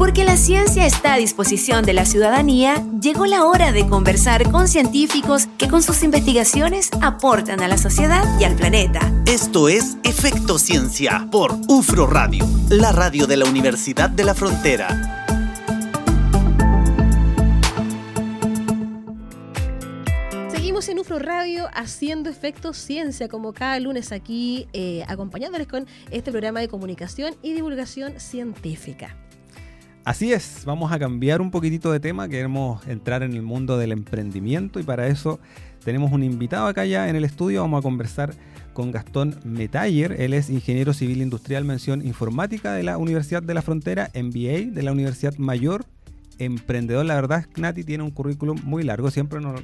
Porque la ciencia está a disposición de la ciudadanía, llegó la hora de conversar con científicos que con sus investigaciones aportan a la sociedad y al planeta. Esto es Efecto Ciencia por UFRO Radio, la radio de la Universidad de la Frontera. en UFRO Radio haciendo efecto ciencia, como cada lunes aquí, eh, acompañándoles con este programa de comunicación y divulgación científica. Así es, vamos a cambiar un poquitito de tema, queremos entrar en el mundo del emprendimiento y para eso tenemos un invitado acá ya en el estudio, vamos a conversar con Gastón Metaller, él es ingeniero civil industrial mención informática de la Universidad de la Frontera, MBA de la Universidad Mayor emprendedor, la verdad, Nati tiene un currículum muy largo, siempre nos,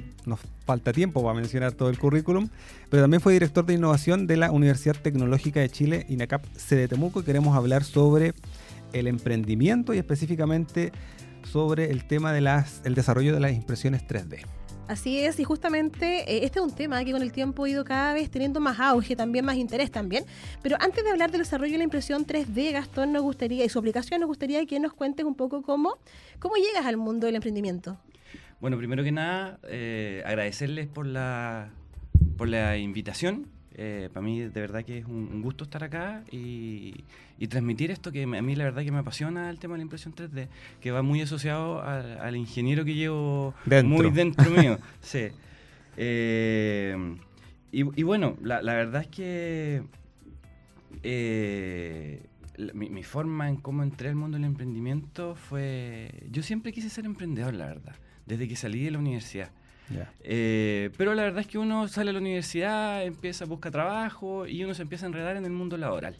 falta tiempo para mencionar todo el currículum, pero también fue director de innovación de la Universidad Tecnológica de Chile, INACAP, sede Temuco, y queremos hablar sobre el emprendimiento y específicamente sobre el tema del desarrollo de las impresiones 3D. Así es, y justamente eh, este es un tema que con el tiempo ha ido cada vez teniendo más auge, también más interés también. Pero antes de hablar del desarrollo de la impresión 3D, Gastón, nos gustaría, y su aplicación, nos gustaría que nos cuentes un poco cómo, cómo llegas al mundo del emprendimiento. Bueno, primero que nada, eh, agradecerles por la, por la invitación eh, para mí de verdad que es un, gusto estar acá y, transmitir esto que a mí la verdad que me apasiona el tema de la impresión 3D, que va muy asociado al, ingeniero que llevo muy dentro mío. sí. Eh, y, bueno, la, verdad es que eh, mi, forma en cómo entré al mundo del emprendimiento fue... Yo siempre quise ser emprendedor, la verdad, desde que salí de la universidad. Eh, pero la verdad es que uno sale a la universidad, empieza, busca trabajo y uno se empieza a enredar en el mundo laboral.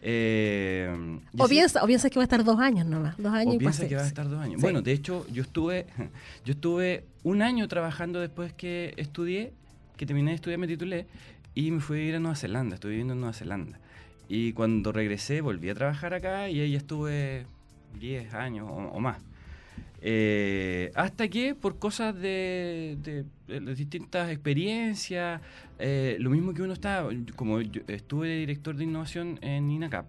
Eh, o, piensa, o piensa que va a estar dos años nomás, dos años o piensa que va a estar dos años. Bueno, de hecho, yo estuve, yo estuve un año trabajando después que estudié, que terminé de estudiar, me titulé, y me fui a ir a Nueva Zelanda, estuve viviendo en Nueva Zelanda. Y cuando regresé, volví a trabajar acá y ahí estuve 10 años o más. Eh, hasta que por cosas de, distintas experiencias, eh, lo mismo que uno está, como yo estuve director de innovación en INACAP,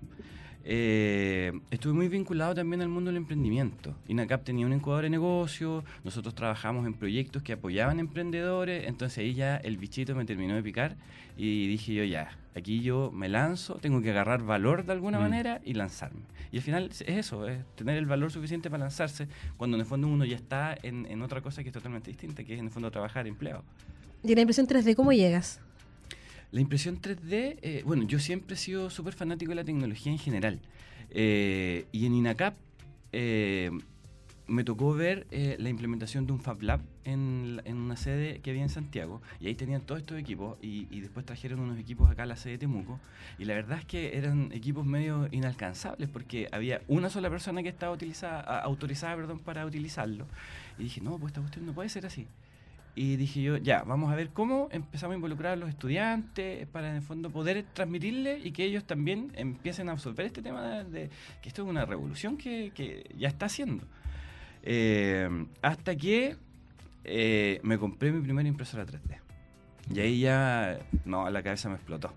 eh, estuve muy vinculado también al mundo del emprendimiento. INACAP tenía un incubador de negocio, nosotros trabajamos en proyectos que apoyaban emprendedores, entonces ahí ya el bichito me terminó de picar y dije yo ya, aquí yo me lanzo, tengo que agarrar valor de alguna mm. manera y lanzarme. Y al final es eso, es tener el valor suficiente para lanzarse cuando en el fondo uno ya está en, otra cosa que es totalmente distinta, que es en el fondo trabajar empleado. ¿Y la impresión 3D cómo llegas? La impresión 3D, eh, bueno, yo siempre he sido súper fanático de la tecnología en general. Eh, y en INACAP eh, me tocó ver la implementación de un Fab Lab en, una sede que había en Santiago. Y ahí tenían todos estos equipos. Y, después trajeron unos equipos acá a la sede de Temuco. Y la verdad es que eran equipos medio inalcanzables porque había una sola persona que estaba autorizada perdón, para utilizarlo. Y dije, no, pues esta cuestión no puede ser así. Y dije yo, ya, vamos a ver cómo empezamos a involucrar a los estudiantes para en el fondo poder transmitirle y que ellos también empiecen a absorber este tema de, que esto es una revolución que, ya está haciendo. Eh, hasta que eh, me compré mi primera impresora 3D. Y ahí ya, no, la cabeza me explotó.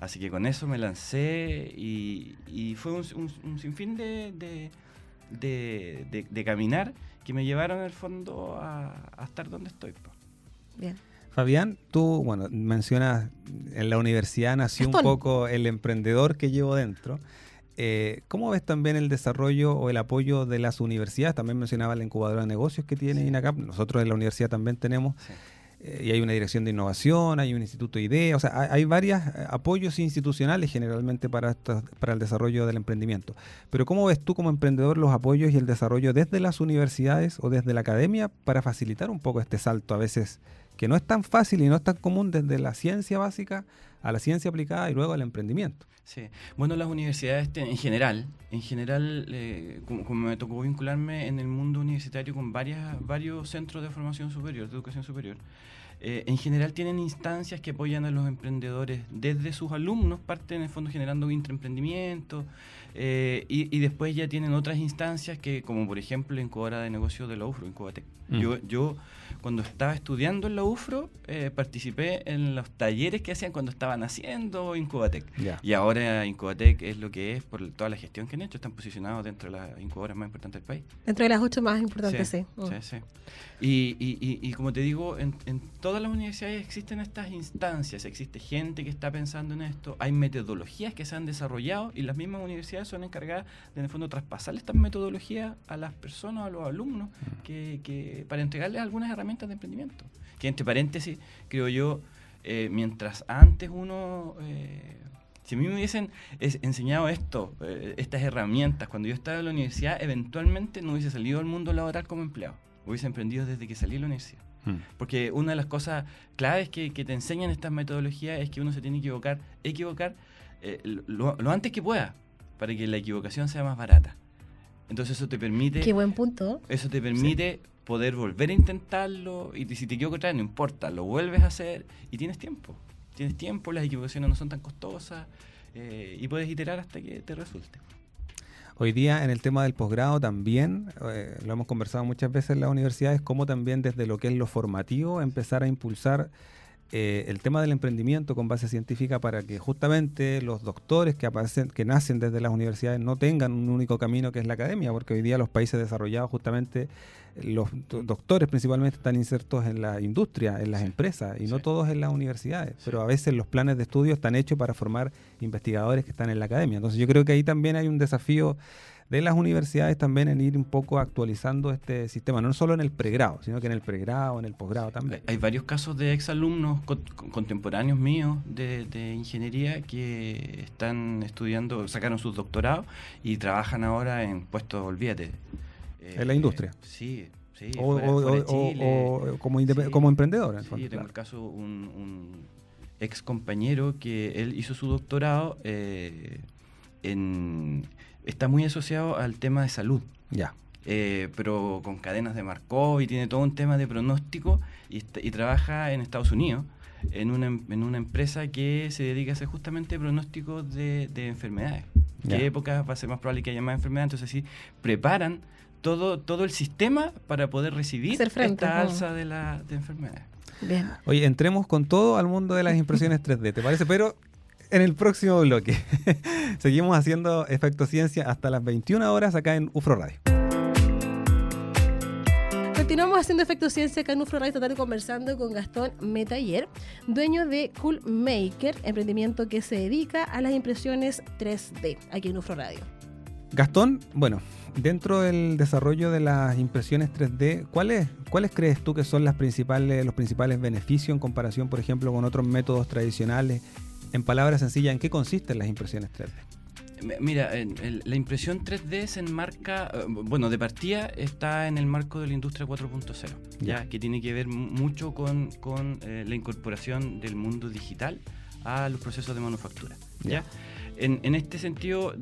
Así que con eso me lancé y, fue un, sinfín de, de, caminar que me llevaron al fondo a, estar donde estoy. Bien. Fabián, tú, bueno, mencionas en la universidad nació un poco el emprendedor que llevo dentro. Eh, ¿Cómo ves también el desarrollo o el apoyo de las universidades? También mencionaba la incubadora de negocios que tiene INACAP. Nosotros en la universidad también tenemos. Y hay una dirección de innovación, hay un instituto de ideas, o sea, hay, varios eh, apoyos institucionales generalmente para, para el desarrollo del emprendimiento. Pero ¿cómo ves tú como emprendedor los apoyos y el desarrollo desde las universidades o desde la academia para facilitar un poco este salto a veces que no es tan fácil y no es tan común desde la ciencia básica a la ciencia aplicada y luego al emprendimiento? Sí, bueno, las universidades en general, en general, eh, como, me tocó vincularme en el mundo universitario con varias, varios centros de formación superior, de educación superior, eh, en general tienen instancias que apoyan a los emprendedores desde sus alumnos, parten en el fondo generando intraemprendimiento, eh, y, después ya tienen otras instancias que, como por ejemplo la incubadora de negocios de la UFRO, Incubatec. Mm. Yo, yo cuando estaba estudiando en la UFRO, participé en los talleres que hacían cuando estaban haciendo Incubatec. Y ahora Incubatec es lo que es por toda la gestión que han hecho. Están posicionados dentro de las incubadoras más importantes del país. Dentro de las ocho más importantes, sí. Sí, sí. Y, y, y, como te digo, en, en, todas las universidades existen estas instancias, existe gente que está pensando en esto, hay metodologías que se han desarrollado y las mismas universidades son encargadas de, en el fondo, traspasar estas metodologías a las personas, a los alumnos, mm. que, que para entregarles algunas herramientas de emprendimiento. Que entre paréntesis, creo yo, eh, mientras antes uno... Eh, si a mí me hubiesen enseñado esto, eh, estas herramientas, cuando yo estaba en la universidad, eventualmente no hubiese salido al mundo laboral como empleado. Hubiese emprendido desde que salí de la universidad. Hmm. Porque una de las cosas claves que, te enseñan estas metodologías es que uno se tiene que equivocar, equivocar lo, antes que pueda, para que la equivocación sea más barata. Entonces eso te permite... Qué buen punto. Eso te permite poder volver a intentarlo y si te equivocas otra vez, no importa, lo vuelves a hacer y tienes tiempo. Tienes tiempo, las equivocaciones no son tan costosas eh, y puedes iterar hasta que te resulte. Hoy día en el tema del posgrado también, eh, lo hemos conversado muchas veces en las universidades, como también desde lo que es lo formativo empezar a impulsar eh, el tema del emprendimiento con base científica para que justamente los doctores que aparecen, que nacen desde las universidades no tengan un único camino que es la academia, porque hoy día los países desarrollados justamente los doctores principalmente están insertos en la industria, en las empresas y no todos en las universidades, pero a veces los planes de estudio están hechos para formar investigadores que están en la academia. Entonces yo creo que ahí también hay un desafío de las universidades también en ir un poco actualizando este sistema, no solo en el pregrado, sino que en el pregrado, en el posgrado también. Hay varios casos de exalumnos contemporáneos míos de, ingeniería que están estudiando, sacaron sus doctorados y trabajan ahora en puestos, olvídate. en la industria. sí, sí. O, como, como emprendedor. sí, tengo el caso un, un ex compañero que él hizo su doctorado eh, en está muy asociado al tema de salud. Ya. Eh, pero con cadenas de Markov y tiene todo un tema de pronóstico y, trabaja en Estados Unidos en una, en una, empresa que se dedica a hacer justamente pronósticos de, enfermedades. ¿Qué época va a ser más probable que haya más enfermedades? Entonces, sí, preparan todo, todo el sistema para poder recibir esta alza de, la, de enfermedades. Bien. Oye, entremos con todo al mundo de las impresiones 3D, ¿te parece? Pero en el próximo bloque. Seguimos haciendo Efecto Ciencia hasta las 21 horas acá en UFRO Radio. Continuamos haciendo Efecto Ciencia acá en UFRO Radio, esta conversando con Gastón Metayer, dueño de Cool Maker, emprendimiento que se dedica a las impresiones 3D aquí en UFRO Radio. Gastón, bueno, dentro del desarrollo de las impresiones 3D, ¿cuáles, ¿cuáles crees tú que son las principales, los principales beneficios en comparación, por ejemplo, con otros métodos tradicionales en palabras sencillas, ¿en qué consisten las impresiones 3D? Mira, la impresión 3D se enmarca, eh, bueno, de partida está en el marco de la industria 4.0, ya que tiene que ver mucho con, eh, la incorporación del mundo digital a los procesos de manufactura. ¿ya? En, este sentido,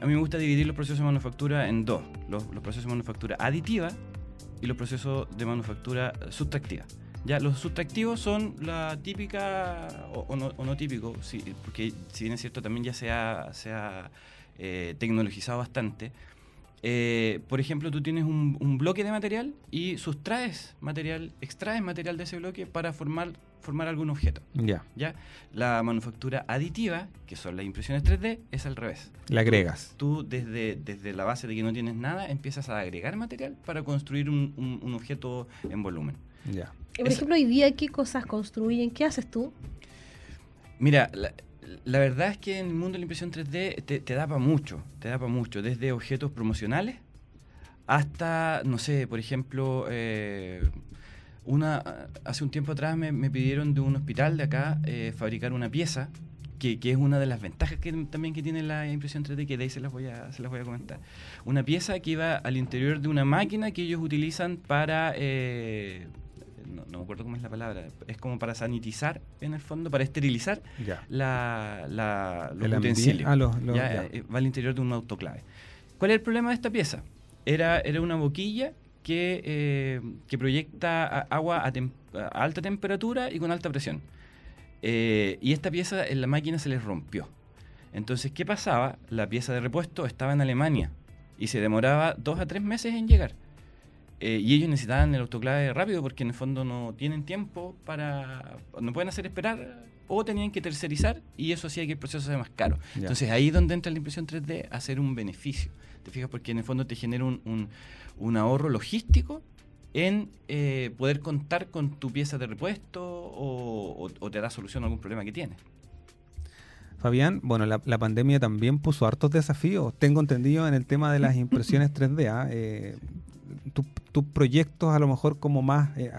a mí me gusta dividir los procesos de manufactura en dos, los, los procesos de manufactura aditiva y los procesos de manufactura sustractiva. Ya, los sustractivos son la típica, o, no, típico, sí, porque si bien es cierto también ya se ha, eh, tecnologizado bastante. Eh, por ejemplo, tú tienes un, bloque de material y sustraes material, extraes material de ese bloque para formar, formar algún objeto. Ya. ¿Ya? La manufactura aditiva, que son las impresiones 3D, es al revés. Le agregas. Tú, desde, desde la base de que no tienes nada, empiezas a agregar material para construir un, un objeto en volumen. Ya. Por ejemplo, hoy día, ¿qué cosas construyen? ¿Qué haces tú? Mira, la, verdad es que en el mundo de la impresión 3D te, da para mucho, te da para mucho, desde objetos promocionales hasta, no sé, por ejemplo, eh, una hace un tiempo atrás me, pidieron de un hospital de acá eh, fabricar una pieza que, es una de las ventajas que también que tiene la impresión 3D, que de ahí se las voy a, se las voy a comentar. Una pieza que iba al interior de una máquina que ellos utilizan para eh, no, me acuerdo cómo es la palabra, es como para sanitizar en el fondo, para esterilizar la, la, los utensilios. Ah, eh, va al interior de un autoclave. ¿Cuál es el problema de esta pieza? Era, era una boquilla que, eh, que proyecta agua a, alta temperatura y con alta presión. Eh, y esta pieza en la máquina se les rompió. Entonces, ¿qué pasaba? La pieza de repuesto estaba en Alemania y se demoraba dos a tres meses en llegar. Eh, y ellos necesitaban el autoclave rápido porque en el fondo no tienen tiempo para. no pueden hacer esperar o tenían que tercerizar y eso hacía que el proceso sea más caro. Entonces ahí es donde entra la impresión 3D, hacer un beneficio. ¿Te fijas? Porque en el fondo te genera un, un, ahorro logístico en eh, poder contar con tu pieza de repuesto o, te da solución a algún problema que tienes. Fabián, bueno, la, pandemia también puso hartos desafíos. Tengo entendido en el tema de las impresiones 3D. ¿ah? Eh, tus proyectos a lo mejor como más eh,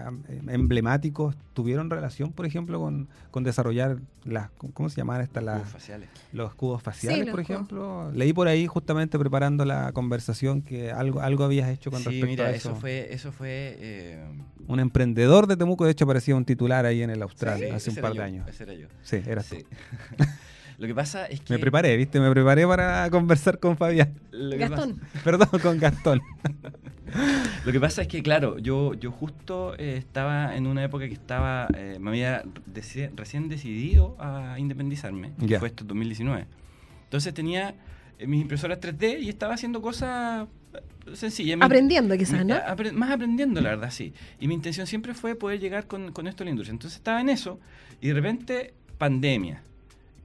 emblemáticos tuvieron relación, por ejemplo, con, desarrollar las, ¿cómo se llaman estas? Las, faciales. Los escudos faciales, por ejemplo. Leí por ahí justamente preparando la conversación que algo, algo habías hecho con respecto a eso. eso fue, eso fue eh, un emprendedor de Temuco, de hecho aparecía un titular ahí en el Austral hace un par de años. Ese era yo. Sí, eras tú. Lo que pasa es que. Me preparé, ¿viste? Me preparé para conversar con Fabián. Gastón. Perdón, con Gastón. Lo que pasa es que, claro, yo, yo justo eh, estaba en una época que estaba. Eh, me había recién decidido a independizarme. Fue esto 2019. Entonces tenía eh, mis impresoras 3D y estaba haciendo cosas sencillas. Aprendiendo, quizás, ¿no? más aprendiendo, la verdad, sí. Y mi intención siempre fue poder llegar con, con esto a la industria. Entonces estaba en eso y de repente, pandemia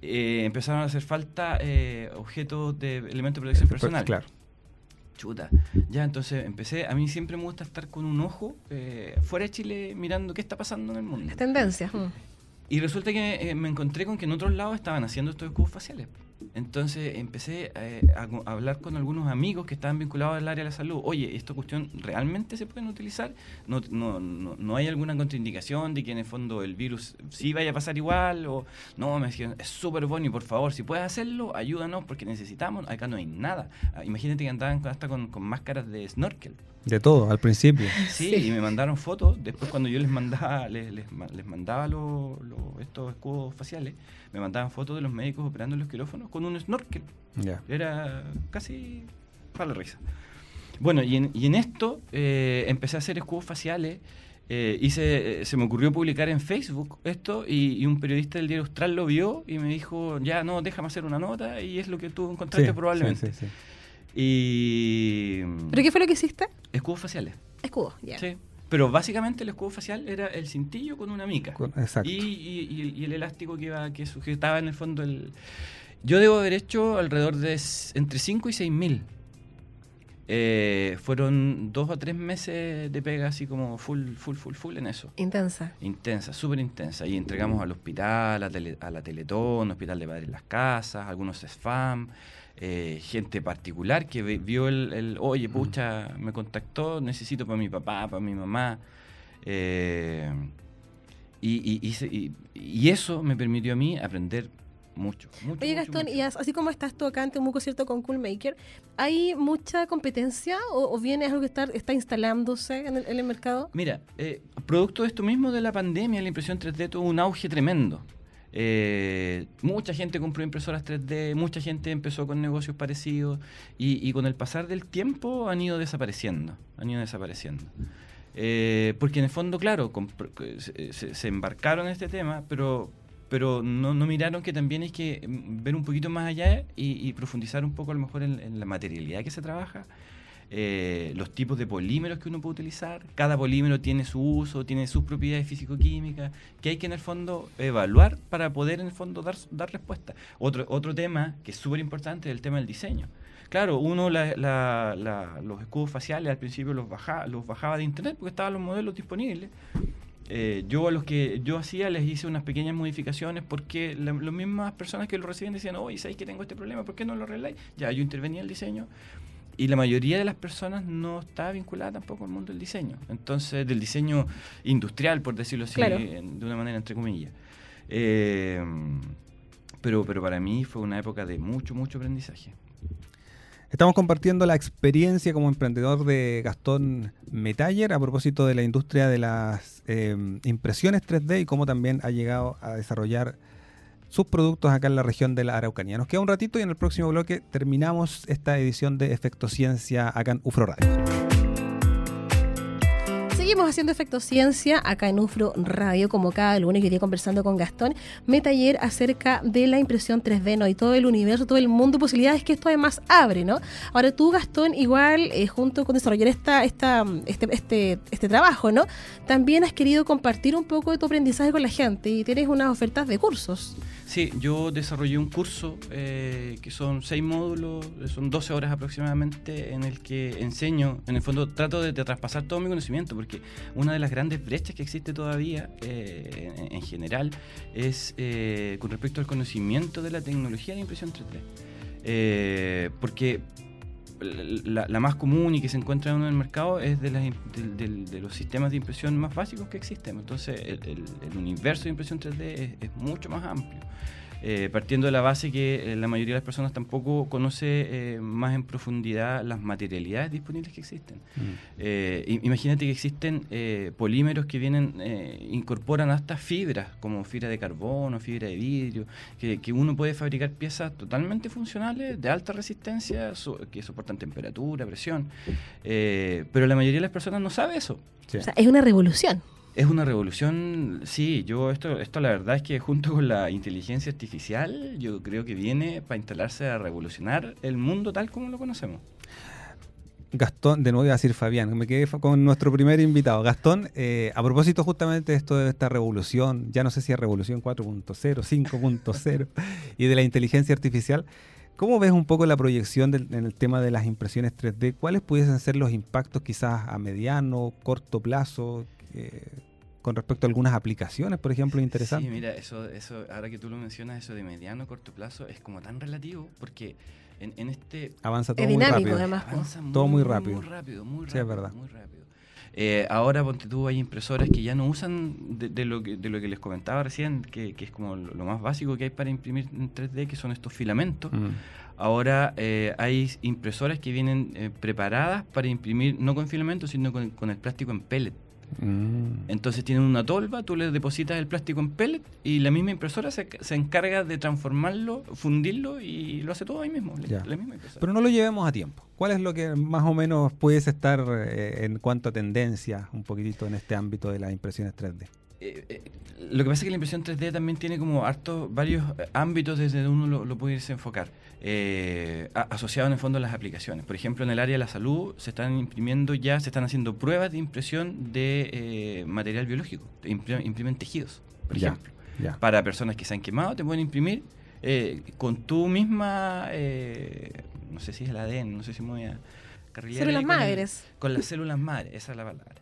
eh, empezaron a hacer falta eh, objetos de elementos de protección personal. Claro. Chuta. Ya, entonces empecé. A mí siempre me gusta estar con un ojo eh, fuera de Chile mirando qué está pasando en el mundo. tendencias. Mm. Y resulta que me encontré con que en otros lados estaban haciendo estos escudos faciales. Entonces empecé eh, a, hablar con algunos amigos que estaban vinculados al área de la salud. Oye, ¿esta cuestión realmente se puede utilizar? ¿No, no, no, hay alguna contraindicación de que en el fondo el virus sí vaya a pasar igual? O no, me dijeron, es súper bueno y por favor, si puedes hacerlo, ayúdanos porque necesitamos. Acá no hay nada. Ah, imagínate que andaban hasta con, con máscaras de snorkel. De todo, al principio. Sí, y me mandaron fotos. Después cuando yo les mandaba, les, les, mandaba estos escudos faciales, me mandaban fotos de los médicos operando en los quirófanos con un snorkel. Era casi para la risa. Bueno, y en, esto eh, empecé a hacer escudos faciales. Eh, hice, eh, se me ocurrió publicar en Facebook esto y, un periodista del diario Austral lo vio y me dijo, ya no, déjame hacer una nota y es lo que tú encontraste probablemente. Sí, sí, y... ¿Pero qué fue lo que hiciste? Escudos faciales. Escudos, ya. Sí. Pero básicamente el escudo facial era el cintillo con una mica. exacto. Y, el elástico que, iba, que sujetaba en el fondo el... Yo debo haber hecho alrededor de entre 5 y 6 mil. Eh, fueron dos o tres meses de pega así como full, full, full, full en eso. Intensa. Intensa, súper intensa. Y entregamos al hospital, a, a la Teletón, Hospital de Padres Las Casas, algunos SFAM. Eh, gente particular que vio el, oye, pucha, me contactó, necesito para mi papá, para mi mamá. Eh, y, y, eso me permitió a mí aprender mucho. mucho Oye, Gastón, y así como estás tú acá en Temuco, ¿cierto? Con Coolmaker, ¿hay mucha competencia o, viene algo que está, está instalándose en el, mercado? Mira, eh, producto de esto mismo de la pandemia, la impresión 3D tuvo un auge tremendo. Eh, mucha gente compró impresoras 3D, mucha gente empezó con negocios parecidos y, con el pasar del tiempo han ido desapareciendo, han ido desapareciendo. Eh, porque en el fondo, claro, se, embarcaron en este tema, pero, pero no, miraron que también hay que mm, ver un poquito más allá y, profundizar un poco a lo mejor en la materialidad que se trabaja eh, los tipos de polímeros que uno puede utilizar. Cada polímero tiene su uso, tiene sus propiedades físico-químicas, que hay que en el fondo evaluar para poder en el fondo dar, dar respuesta. Otro, otro tema que es súper importante es el tema del diseño. Claro, uno los escudos faciales al principio los bajaba, los bajaba de internet porque estaban los modelos disponibles. Eh, yo a los que yo hacía les hice unas pequeñas modificaciones porque las mismas personas que lo reciben decían, oye, ¿sabéis que tengo este problema? ¿Por qué no lo arregláis? Ya, yo intervenía en el diseño, y la mayoría de las personas no está vinculada tampoco al mundo del diseño. Entonces, del diseño industrial, por decirlo así, de una manera entre comillas. Eh, pero, pero para mí fue una época de mucho, mucho aprendizaje. Estamos compartiendo la experiencia como emprendedor de Gastón Metaller a propósito de la industria de las eh, impresiones 3D y cómo también ha llegado a desarrollar sus productos acá en la región de la Araucanía. Nos queda un ratito y en el próximo bloque terminamos esta edición de Efecto Ciencia acá en UFRO Radio. Seguimos haciendo Efecto Ciencia acá en UFRO Radio, como cada lunes, que día conversando con Gastón Metaller acerca de la impresión 3D, ¿no? Y todo el universo, todo el mundo, posibilidades que esto además abre, ¿no? Ahora tú, Gastón, igual, eh, junto con desarrollar esta, esta, este, este, este trabajo, ¿no? También has querido compartir un poco de tu aprendizaje con la gente y tienes unas ofertas de cursos. Sí, yo desarrollé un curso eh, que son seis módulos, son 12 horas aproximadamente, en el que enseño, en el fondo trato de, traspasar todo mi conocimiento, porque una de las grandes brechas que existe todavía eh, en, general es eh, con respecto al conocimiento de la tecnología de impresión 3D. porque la, más común y que se encuentra en el mercado es de, los sistemas de impresión más básicos que existen. Entonces, el, universo de impresión 3D es mucho más amplio. Eh, partiendo de la base que eh, la mayoría de las personas tampoco conoce eh, más en profundidad las materialidades disponibles que existen. Mm. imagínate que existen polímeros que vienen, incorporan hasta fibras, como fibra de carbono, fibra de vidrio, que, uno puede fabricar piezas totalmente funcionales, de alta resistencia, que soportan temperatura, presión, pero la mayoría de las personas no sabe eso. O sea, es una revolución. Es una revolución, sí, yo esto, esto la verdad es que junto con la inteligencia artificial, yo creo que viene para instalarse a revolucionar el mundo tal como lo conocemos. Gastón, de nuevo iba a decir Fabián, me quedé con nuestro primer invitado. Gastón, eh, a propósito justamente de esto de esta revolución, ya no sé si es revolución 4.0, 5.0 y de la inteligencia artificial, ¿cómo ves un poco la proyección en el tema de las impresiones 3D? ¿Cuáles pudiesen ser los impactos quizás a mediano, corto plazo con respecto a algunas aplicaciones, por ejemplo, interesantes. Sí, mira, eso, eso, ahora que tú lo mencionas, eso de mediano, corto plazo, es como tan relativo, porque en, este... Avanza todo muy rápido. Además, todo muy rápido. Muy rápido, muy rápido. Sí, es verdad. Muy rápido. Eh, ahora, ponte tú, hay impresoras que ya no usan de, lo, que, de lo que les comentaba recién, que, es como lo, más básico que hay para imprimir en 3D, que son estos filamentos. Mm. Ahora eh, hay impresoras que vienen eh, preparadas para imprimir no con filamentos, sino con, con el plástico en pellet. Mm. Entonces tienen una tolva, tú le depositas el plástico en pellet y la misma impresora se, se encarga de transformarlo, fundirlo y lo hace todo ahí mismo. Pero no lo llevemos a tiempo. ¿Cuál es lo que más o menos puedes estar eh, en cuanto a tendencia un poquitito en este ámbito de las impresiones 3D? Eh, eh, lo que pasa es que la impresión 3D también tiene como hartos, varios ámbitos desde donde uno lo, puede irse a enfocar, eh, asociado en el fondo a las aplicaciones. Por ejemplo, en el área de la salud se están imprimiendo ya, se están haciendo pruebas de impresión de material biológico, imprimen, tejidos, por ejemplo. Para personas que se han quemado, te pueden imprimir con tu misma, no sé si es el ADN, no sé si me voy a... Células madres. con las células madres, esa es la palabra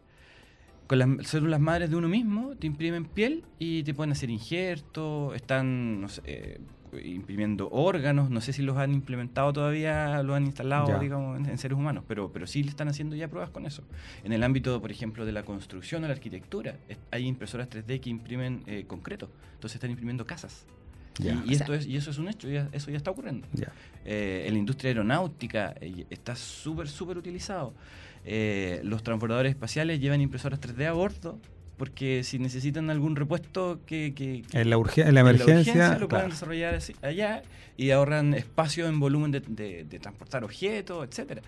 con las células madres de uno mismo, te imprimen piel y te pueden hacer injertos, están eh, imprimiendo órganos, no sé si los han implementado todavía, los han instalado, digamos, en, seres humanos, pero, pero sí le están haciendo ya pruebas con eso. En el ámbito, por ejemplo, de la construcción o la arquitectura, hay impresoras 3D que imprimen eh, concreto, entonces están imprimiendo casas. Y, esto es, y eso es un hecho, eso ya está ocurriendo. Eh, en la industria aeronáutica está súper, súper utilizado. Eh, los transbordadores espaciales llevan impresoras 3D a bordo porque si necesitan algún repuesto que, en, la en, la emergencia, lo pueden desarrollar allá y ahorran espacio en volumen de, transportar objetos, etcétera.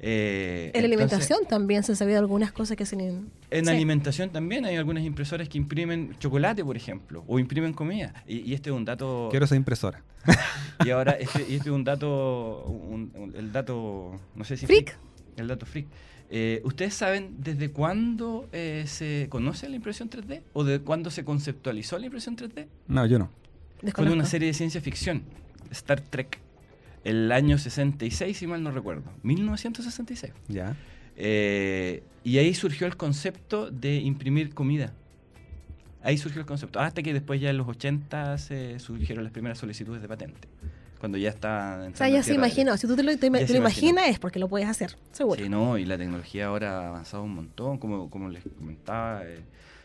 Eh, en alimentación también se han sabido algunas cosas que se En en alimentación también hay algunas impresoras que imprimen chocolate, por ejemplo, o imprimen comida. Y, este es un dato... Quiero esa impresora. y ahora, este, y este es un dato, el dato, no sé si... Freak. el dato freak. Eh, ¿Ustedes saben desde cuándo eh, se conoce la impresión 3D? ¿O de cuándo se conceptualizó la impresión 3D? No, yo no. Fue una serie de ciencia ficción, Star Trek, el año 66, si mal no recuerdo, 1966. Ya. Eh, y ahí surgió el concepto de imprimir comida. Ahí surgió el concepto, hasta que después ya en los 80 se surgieron las primeras solicitudes de patente cuando ya está... O sea, ya se imaginó. Si tú te lo, imaginas es porque lo puedes hacer, seguro. Sí, no, y la tecnología ahora ha avanzado un montón, como, como les comentaba, eh,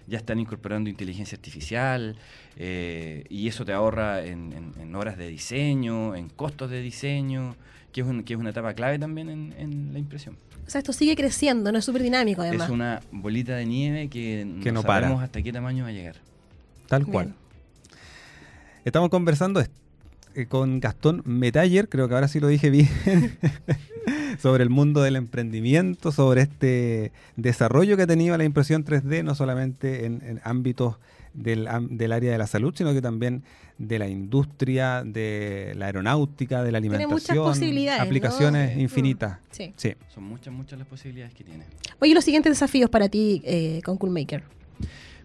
ya están incorporando inteligencia artificial eh, y eso te ahorra en, horas de diseño, en costos de diseño, que es, que es una etapa clave también en, la impresión. O sea, esto sigue creciendo, no es súper dinámico además. Es una bolita de nieve que, no, sabemos hasta qué tamaño va a llegar. Tal cual. Estamos conversando con Gastón Metaller, creo que ahora sí lo dije bien, sobre el mundo del emprendimiento, sobre este desarrollo que ha tenido la impresión 3D, no solamente en, ámbitos del, del, área de la salud, sino que también de la industria, de la aeronáutica, de la alimentación. posibilidades. Aplicaciones mm. infinitas. Sí. Son muchas, muchas las posibilidades que tiene. Oye, los siguientes desafíos para ti eh, con Coolmaker.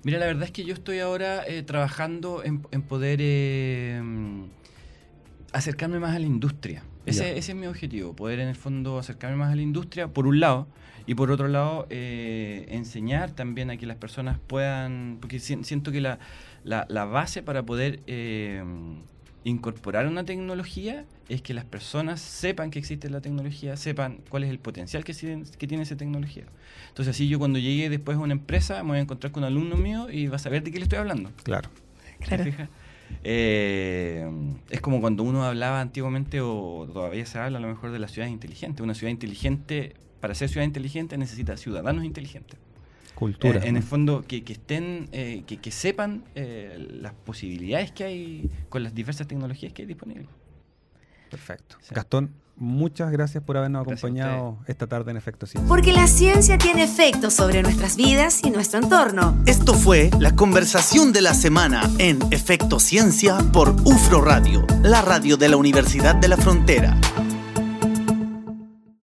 Mira, la verdad es que yo estoy ahora eh, trabajando en, poder eh, acercarme más a la industria. Ese, es mi objetivo, poder en el fondo acercarme más a la industria, por un lado, y por otro lado, eh, enseñar también a que las personas puedan, porque siento que la, la, base para poder eh, incorporar una tecnología es que las personas sepan que existe la tecnología, sepan cuál es el potencial que, que tiene esa tecnología. Entonces así yo cuando llegue después a una empresa me voy a encontrar con un alumno mío y va a saber de qué le estoy hablando. Claro. Claro. Eh, es como cuando uno hablaba antiguamente o todavía se habla a lo mejor de la ciudad inteligente. Una ciudad inteligente para ser ciudad inteligente necesita ciudadanos inteligentes. Cultura. Eh, en el fondo, que, estén, eh, que, sepan las posibilidades que hay con las diversas tecnologías que hay disponibles. Perfecto. Gastón, muchas gracias por habernos acompañado esta tarde en Efecto Ciencia. Porque la ciencia tiene efectos sobre nuestras vidas y nuestro entorno. Esto fue la conversación de la semana en Efecto Ciencia por UFRO Radio, la radio de la Universidad de la Frontera.